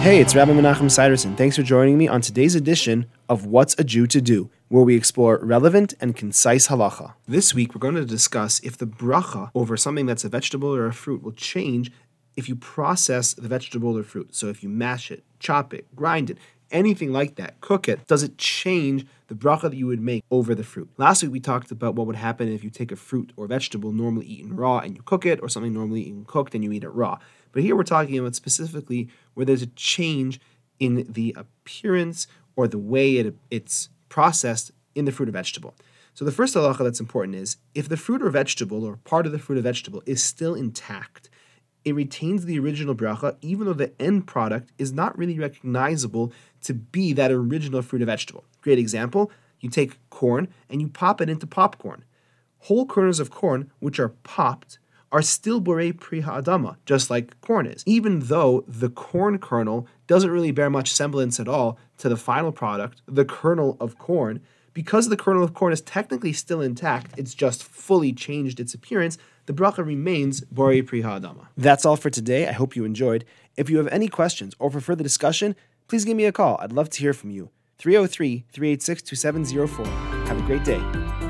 Hey, it's Rabbi Menachem Siderson. Thanks for joining me on today's edition of What's a Jew to Do, where we explore relevant and concise halacha. This week, we're going to discuss if the bracha over something that's a vegetable or a fruit will change if you process the vegetable or fruit. So if you mash it, chop it, grind it, anything like that, cook it, does it change the bracha that you would make over the fruit? Last week we talked about what would happen if you take a fruit or vegetable normally eaten raw and you cook it, or something normally eaten cooked and you eat it raw. But here we're talking about specifically where there's a change in the appearance or the way it, it's processed in the fruit or vegetable. So the first halacha that's important is if the fruit or vegetable or part of the fruit or vegetable is still intact, it retains the original bracha, even though the end product is not really recognizable to be that original fruit or vegetable. Great example you take corn and you pop it into popcorn. Whole kernels of corn, which are popped, are still borei pri ha'adama, just like corn is, even though the corn kernel doesn't really bear much semblance at all to the final product, the kernel of corn. Because the kernel of corn is technically still intact, it's just fully changed its appearance, the bracha remains borei pri ha'adama. That's all for today. I hope you enjoyed. If you have any questions or for further discussion, please give me a call. I'd love to hear from you. 303 386 2704. Have a great day.